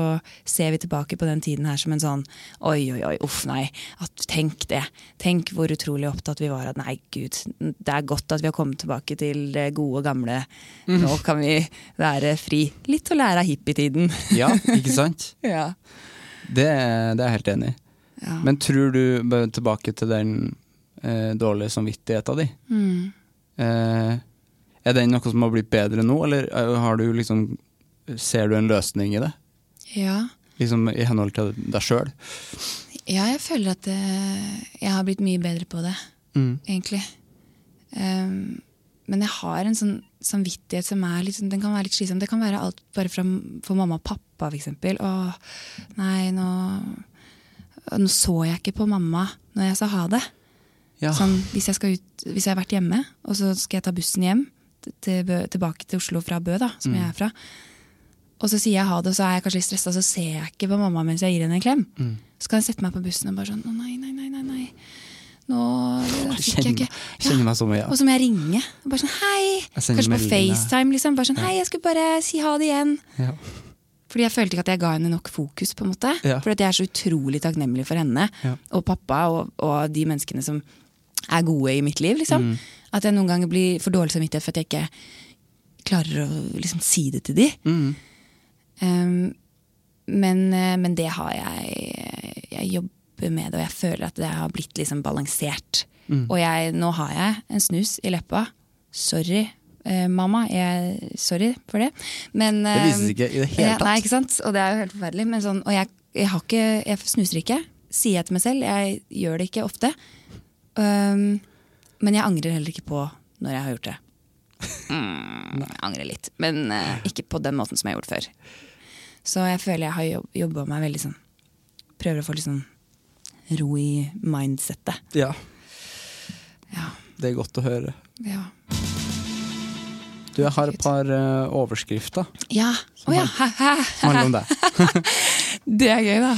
ser vi tilbake på den tiden her som en sånn oi, oi, oi, uff, nei. At, tenk det. Tenk hvor utrolig opptatt vi var av Nei, gud, det er godt at vi har kommet tilbake til det gode, gamle. Mm. Nå kan vi være fri. Litt å lære av hippietiden. Ja, ikke sant? ja. Det, det er jeg helt enig i. Ja. Men tror du, tilbake til den eh, dårlige samvittigheten di Mm. eh, Er den noe som har blitt bedre nå, eller eh, har du liksom ser du en løsning i det? ja. Liksom I henhold til deg sjøl? Ja, jeg føler at eh, jeg har blitt mye bedre på det, Mm. egentlig. Um, men jeg har en sånn samvittighet som er litt, sånn- den kan være litt slitsom. Det kan være alt bare fra, for mamma og pappa, eksempel. Å, nei, nå, nå så jeg ikke på mamma når jeg sa ha det. Ja. Sånn, hvis, jeg ut, hvis jeg har vært hjemme, og så skal jeg ta bussen hjem til tilbake til Oslo fra Bø, da, som jeg er fra. Og så sier jeg ha det, og så er jeg kanskje litt stressa, så ser jeg ikke på mamma mens jeg gir henne en klem. Så kan jeg sette meg på bussen og bare sånn Å nei, nei, nei, nei. nei. Nå fikk jeg ikke ja. meg så mye. Og så må jeg ringe. Og bare sånn hei. Kanskje på. FaceTime. liksom Bare sånn hei, jeg skulle bare si ha det igjen. Ja. Fordi jeg følte ikke at jeg ga henne nok fokus. på en måte Ja. Fordi at jeg er så utrolig takknemlig for henne Ja. og pappa og, og de menneskene som er gode i mitt liv. liksom Mm. At jeg noen ganger blir for dårlig samvittighet for at jeg ikke klarer å liksom si det til de Mm. Um, men, eh, men det har jeg Jeg jobber med det, og jeg føler at det har blitt liksom balansert. Mm. Og jeg, nå har jeg en snus i leppa. Sorry, eh, mamma. Jeg, sorry for det. Men, Det vises ikke i det hele tatt. Nei, ikke sant? Og det er jo helt forferdelig. Men sånn, og jeg, jeg, har ikke, jeg snuser ikke, sier jeg til meg selv. Jeg gjør det ikke ofte. Um, men jeg angrer heller ikke på når jeg har gjort det. Mm, angrer litt, men uh, ikke på den måten som jeg har gjort før. Så jeg føler jeg har jobb, jobba meg veldig sånn Prøver å få litt sånn ro i mindsettet. ja. Ja. Det er godt å høre. Ja. Du, jeg har et par uh, overskrifter ja. Å ja. som handler om deg. Det er gøy, da.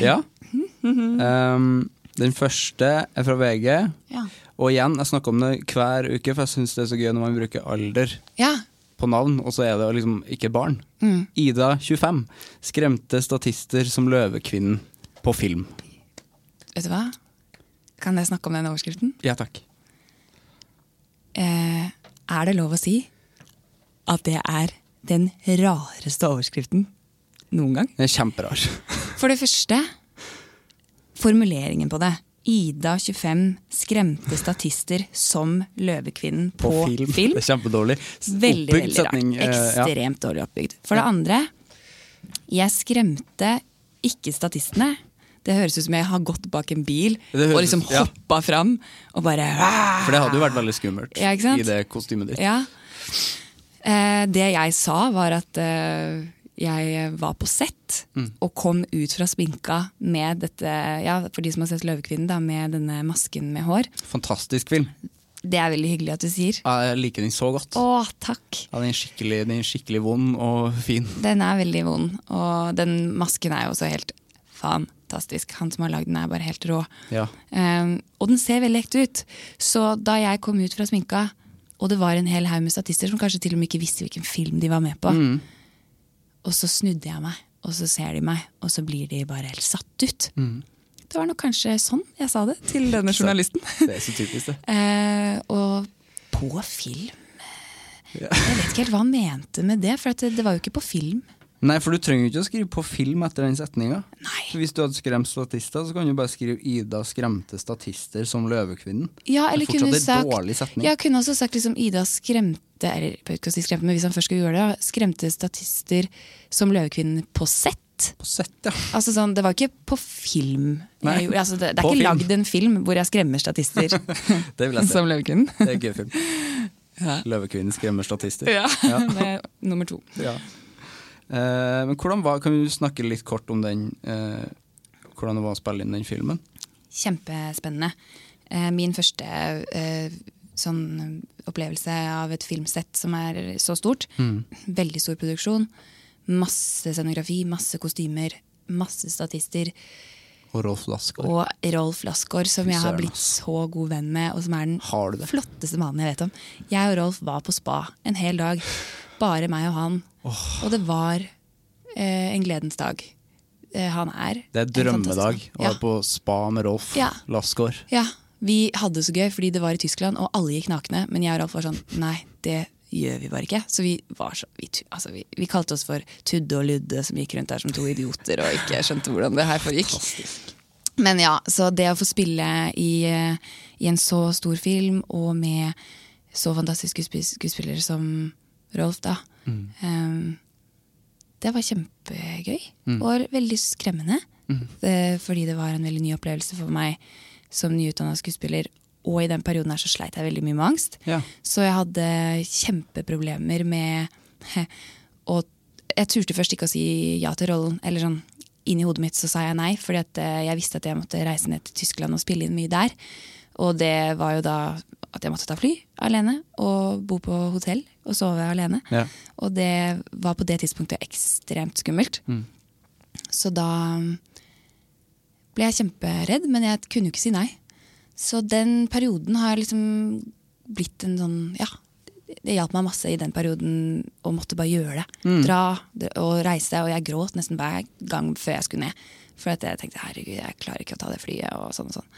Ja. Um, den første er fra VG. Ja. Og igjen, jeg snakker om det hver uke, for jeg syns det er så gøy når man bruker alder ja. på navn, og så er det liksom ikke barn. Mm. Ida, 25, skremte statister som Løvekvinnen på film. Vet du hva? Kan jeg snakke om den overskriften? Ja takk. Eh, er det lov å si at det er den rareste overskriften noen gang? Den er kjemperar. For det første, formuleringen på det. Ida 25 skremte statister som Løvekvinnen på, film. Det er kjempedårlig. Veldig, Oppbygd veldig rart. setning, eh, ja. Ekstremt dårlig oppbygd. For det andre, jeg skremte ikke statistene. Det høres ut som jeg har gått bak en bil og liksom ut- ja. hoppa fram og bare For det hadde jo vært veldig skummelt Ja, i det kostymet ditt. Ja. Eh, det jeg sa, var at eh, jeg var på sett Mm. og kom ut fra sminka med dette Ja, for de som har sett 'Løvekvinnen', da, med denne masken med hår. Fantastisk film. Det er veldig hyggelig at du sier. Ja, Jeg liker den så godt. Å, takk. Ja, den, er skikkelig, den er skikkelig vond og fin. Den er veldig vond, og den masken er jo også helt fantastisk. Han som har lagd den, er bare helt rå. Ja. Um, og den ser veldig ekte ut. Så da jeg kom ut fra sminka, og det var en hel haug med statister som kanskje til og med ikke visste hvilken film de var med på, og så snudde jeg meg, og så ser de meg, og så blir de bare helt satt ut. Det var nok kanskje sånn jeg sa det til denne journalisten. Det er så typisk, det. Eh, og på film Jeg vet ikke helt hva han mente med det, for det, det var jo ikke på film. Nei, for du trenger jo ikke å skrive på film etter den setninga. Hvis du hadde skremt statister, så kan du bare skrive 'Ida skremte statister som Løvekvinnen'. Ja, Det er eller kunne sagt dårlig setning. Jeg kunne også sagt liksom Ida skremte Eller ikke si skremte, men hvis han først skulle gjøre det, ja, skremte statister som Løvekvinnen på sett. På sett, ja. Altså sånn, Det var ikke på film. Nei, Jeg altså, det, det er ikke film. lagd en film hvor jeg skremmer statister Det vil jeg se. som Løvekvinnen. Det er gøy film. Løvekvinnen skremmer statister. Ja, Ja. det er nummer to. Ja. Eh, men hvordan var, Kan du snakke litt kort om den eh, Hvordan det var å spille inn den filmen? Kjempespennende. Eh, Min første sånn opplevelse av et filmsett som er så stort. Veldig stor produksjon. Masse scenografi, masse kostymer, masse statister. Og Rolf Lassgaard. Og Rolf Lassgaard, som jeg har blitt så god venn med, og som er den flotteste mannen jeg vet om. Jeg og Rolf var på spa en hel dag. Bare meg og han. Og det var eh, en gledens dag. Eh, han er Det er drømmedag å være Ja. på spa med Rolf Ja. Lassgaard. Ja, vi hadde det så gøy fordi det var i Tyskland, og alle gikk nakne. Men jeg og Rolf var sånn nei, det gjør vi bare ikke. Så vi var så vi, altså, vi, vi kalte oss for Tudde og Ludde, som gikk rundt der som to idioter og ikke skjønte hvordan det her foregikk. Men ja, så det å få spille i, eh, i en så stor film, og med så fantastiske skuesp- skuespillere som Rolf, da. eh, det var kjempegøy. Og veldig skremmende. Eh, fordi det var en veldig ny opplevelse for meg som nyutdanna skuespiller. Og i den perioden her så sleit jeg veldig mye med angst. Ja. Så jeg hadde kjempeproblemer med Og jeg turte først ikke å si ja til rollen. Eller sånn, inni hodet mitt så sa jeg nei, fordi at eh, jeg visste at jeg måtte reise ned til Tyskland og spille inn mye der. Og det var jo da at jeg måtte ta fly alene og bo på hotell og sove alene. Ja. Og det var på det tidspunktet ekstremt skummelt. Så da ble jeg kjemperedd, men jeg kunne jo ikke si nei. Så den perioden har liksom blitt en sånn Ja, det hjalp meg masse i den perioden å måtte bare gjøre det. Dra og reise. Og jeg gråt nesten hver gang før jeg skulle ned. For at jeg tenkte herregud, jeg klarer ikke å ta det flyet. og sånn og sånn.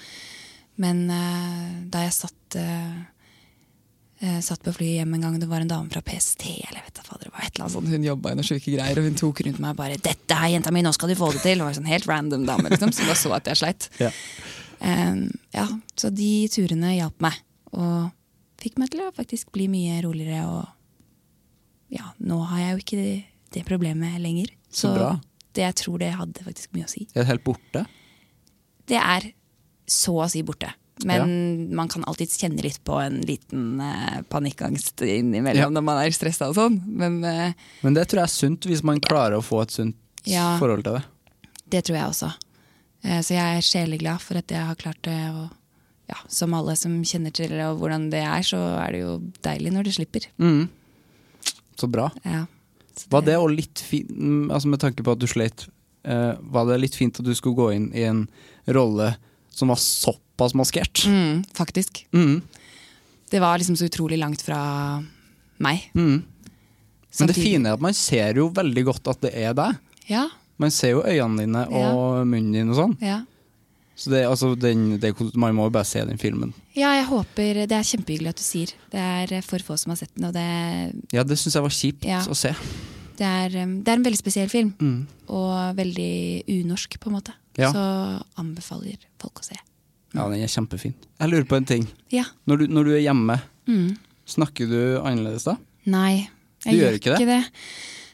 Men uh, da jeg satt, uh, satt på flyet hjem en gang, det var en dame fra PST eller jeg vet da det var et eller annet sånn, Hun jobba i noen sjuke greier, og hun tok rundt meg og bare 'Dette her, jenta mi, nå skal du få det til!' Det var en sånn helt random dame liksom, som bare så at jeg sleit. Ja. Eh, ja, så de turene hjalp meg, og fikk meg til å faktisk bli mye roligere. Og ja, nå har jeg jo ikke det, det problemet lenger. Så bra. det jeg tror det hadde faktisk mye å si. Er det helt borte? Det er så å si borte. Men man kan alltids kjenne litt på en liten eh, panikkangst innimellom Ja. når man er stressa og sånn. Men eh, Men det tror jeg er sunt, hvis man klarer å få et sunt Ja. forhold til det. det tror jeg også. Eh, så jeg er sjeleglad for at jeg har klart det. Og ja, som alle som kjenner til det og hvordan det er, så er det jo deilig når det slipper. Så bra. Ja. Så Var det også litt fint, mm, altså med tanke på at du sleit, eh, var det litt fint at du skulle gå inn i en rolle som var såpass maskert? Mm, faktisk. Mm. Det var liksom så utrolig langt fra meg. Mm. Men det fine er at man ser jo veldig godt at det er deg. Ja, Man ser jo øynene dine og munnen din og sånn. ja. Så det, altså, den, det, man må jo bare se den filmen. Ja, jeg håper Det er kjempehyggelig at du sier. Det er for få som har sett den, og det, Ja, det syns jeg var kjipt Ja. å se. det, er, um, det er en veldig spesiell film. Mm. Og veldig unorsk, på en måte. Ja. Så anbefaler folk å se. Ja, den er kjempefin. Jeg lurer på en ting. Ja. Når du, når du er hjemme, Mm. snakker du annerledes da? Nei, jeg gjør, gjør ikke det? det.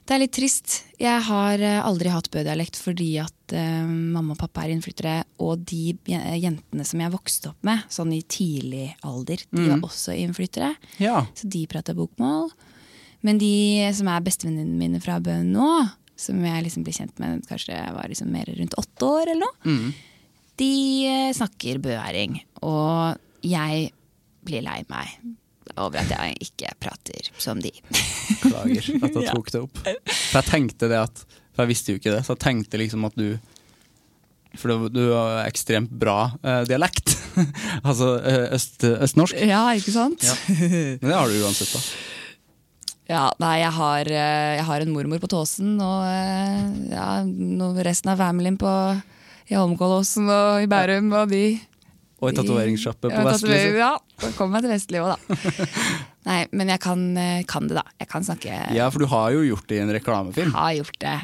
Det er litt trist. Jeg har eh, aldri hatt bødialekt fordi at uh, mamma og pappa er innflyttere. Og de jentene som jeg vokste opp med, sånn i tidlig alder, de var også innflyttere. Ja. Så de prater bokmål. Men de som er bestevenninnene mine fra Bø nå, som jeg liksom ble kjent med kanskje jeg var liksom mer rundt åtte år eller noe, de eh, snakker bøæring. Og jeg blir lei meg over at jeg ikke prater som de. Beklager at jeg tok det opp. For jeg tenkte det at For jeg visste jo ikke det, så jeg tenkte liksom at du For du, har ekstremt bra eh, dialekt. altså eh, øst, østnorsk. Ja, ikke sant? Men det har du uansett, da. Ja, nei, jeg har, eh, jeg har en mormor på Tåsen, og eh, ja, resten av familien på i Holmenkollåsen og i Bærum og de Og i tatoveringssjappe på Vestli. Ja, da kommer jeg til Vestli òg, da. Nei, men jeg kan, eh, kan det, da. Jeg kan snakke Ja, for du har jo gjort det i en reklamefilm. Har gjort det.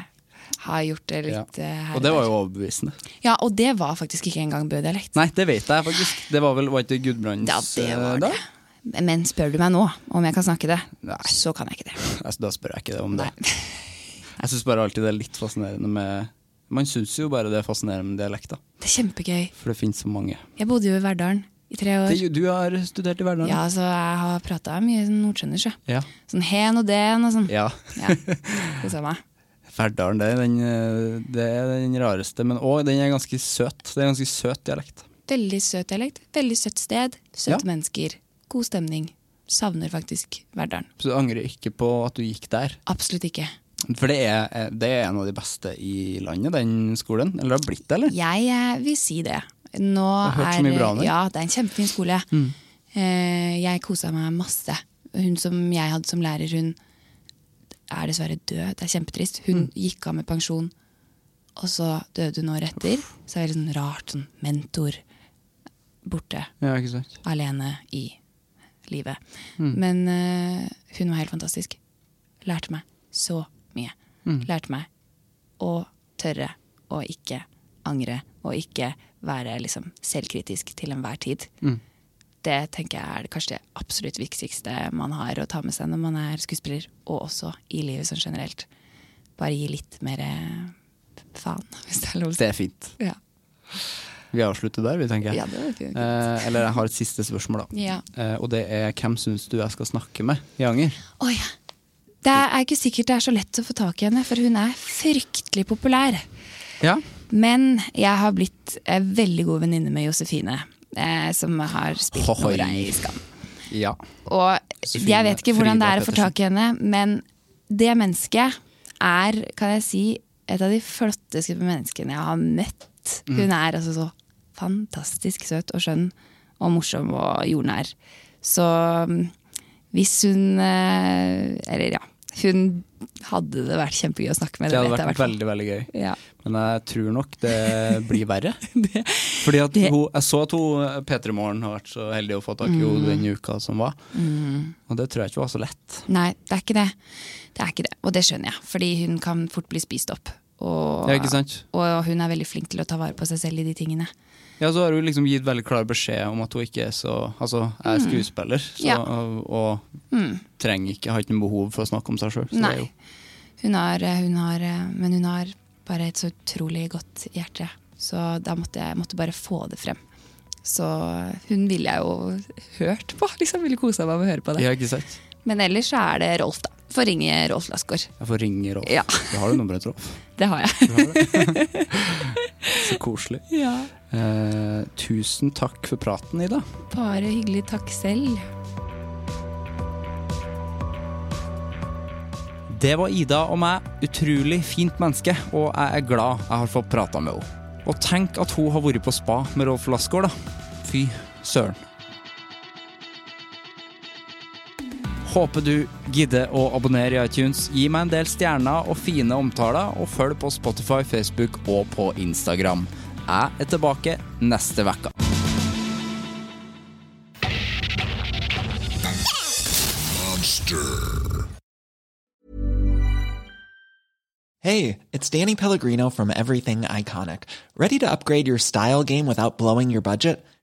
Har gjort det litt Ja. her Og det var jo overbevisende. Ja, og det var faktisk ikke engang bø-dialekt. Nei, det vet jeg faktisk. Det var vel var ikke Gudbrands Ja, det var det. da? Men spør du meg nå om jeg kan snakke det, Nei. så kan jeg ikke det. Altså, da spør jeg ikke det om det. Jeg syns bare alltid det er litt fascinerende med Man syns jo bare det er fascinerende med dialekter, Det er kjempegøy. for det finnes så mange. Jeg bodde jo i Verdalen i tre år. Det, du har studert i Verdalen? Ja, så jeg har prata mye nordtrøndersk. ja. ja. Sånn hen og den og sånn. ja. Ja, det samme. Verdalen, det er den, eh, det er den rareste, men òg den er ganske søt. Det er en ganske søt dialekt. Veldig søt dialekt. Veldig søtt sted. Søte Ja. mennesker. God stemning. Savner faktisk Verdalen. Så du angrer ikke på at du gikk der? Absolutt ikke. For det er, eh, det er en av de beste i landet, den skolen. Eller har blitt det, eller? Jeg eh, vil si det. Nå har hørt så er, mye bra om den. Ja, det er en kjempefin skole. Mm. jeg kosa meg masse. Hun som jeg hadde som lærer, hun er dessverre død. Det er kjempetrist. Hun gikk av med pensjon, og så døde hun året etter. Så er det sånn rart. Sånn mentor borte. Ja, ikke sant? alene i livet. Men uh, hun var helt fantastisk. Lærte meg så mye. Lærte meg å tørre å ikke angre og ikke være liksom selvkritisk til enhver tid. Det tenker jeg er kanskje det absolutt viktigste man har å ta med seg når man er skuespiller, og også i livet sånn generelt. Bare gi litt mer eh, faen, hvis det er lov. Det er fint. Ja. Vi avslutter der, vi, tenker jeg. Ja, det var. Eh, eller jeg har et siste spørsmål, da. Ja. Eh, og det er hvem syns du jeg skal snakke med i Anger? Oi. Det er ikke sikkert det er så lett å få tak i henne, for hun er fryktelig populær. Ja. Men jeg har blitt eh, veldig god venninne med Josefine, eh, som har spilt Hoi. Nora i Skam. ja. Og Josefine jeg vet ikke hvordan det er å få tak i henne, men det mennesket er, kan jeg si, et av de flotteste menneskene jeg har møtt. Mm. Hun er altså så fantastisk søt og skjønn og morsom og jordnær. Så mm, hvis hun eh, Eller ja, hun hadde det vært kjempegøy å snakke med. Det hadde vært, vært veldig, veldig gøy. Ja. Men jeg tror nok det blir verre. Fordi at det- hun, Jeg så at hun P3 Morgen har vært så heldig å få tak i Mm. henne den uka som var. Og det tror jeg ikke var så lett. Nei, det er ikke det. Det er ikke det. Og det skjønner jeg, fordi hun kan fort bli spist opp. Og, Ja, og hun er veldig flink til å ta vare på seg selv i de tingene. Ja, så har hun liksom gitt veldig klar beskjed om at hun ikke er så Altså, jeg er skuespiller, så, Mm. Ja. og, og trenger ikke, har ikke noe behov for å snakke om seg sjøl. Nei. Hun har, hun har, men hun har bare et så utrolig godt hjerte. Så da måtte jeg måtte bare få det frem. Så hun ville jeg jo hørt på. liksom Ville kosa meg med å høre på det. Ja, ikke sant? Men ellers så er det Rolf, da. Få ringe Rolf Lassgaard. Jeg får ringe Rolf. Ja. Da har du nummeret til Rolf. Det har jeg. Så koselig. ja. Eh, tusen takk for praten, Ida. Bare hyggelig. Takk selv. Det var Ida og meg. Utrolig fint menneske, og jeg er glad jeg har fått prata med henne. Og tenk at hun har vært på spa med Rolf Lassgaard, da. Fy søren. Håper du gidder å abonnere i iTunes. Gi meg en del stjerner og fine omtaler, og følg på Spotify, Facebook og på Instagram. Jeg er tilbake neste uke. Hey, it's Danny Pellegrino from Everything Iconic. Ready to upgrade your style game without blowing your budget?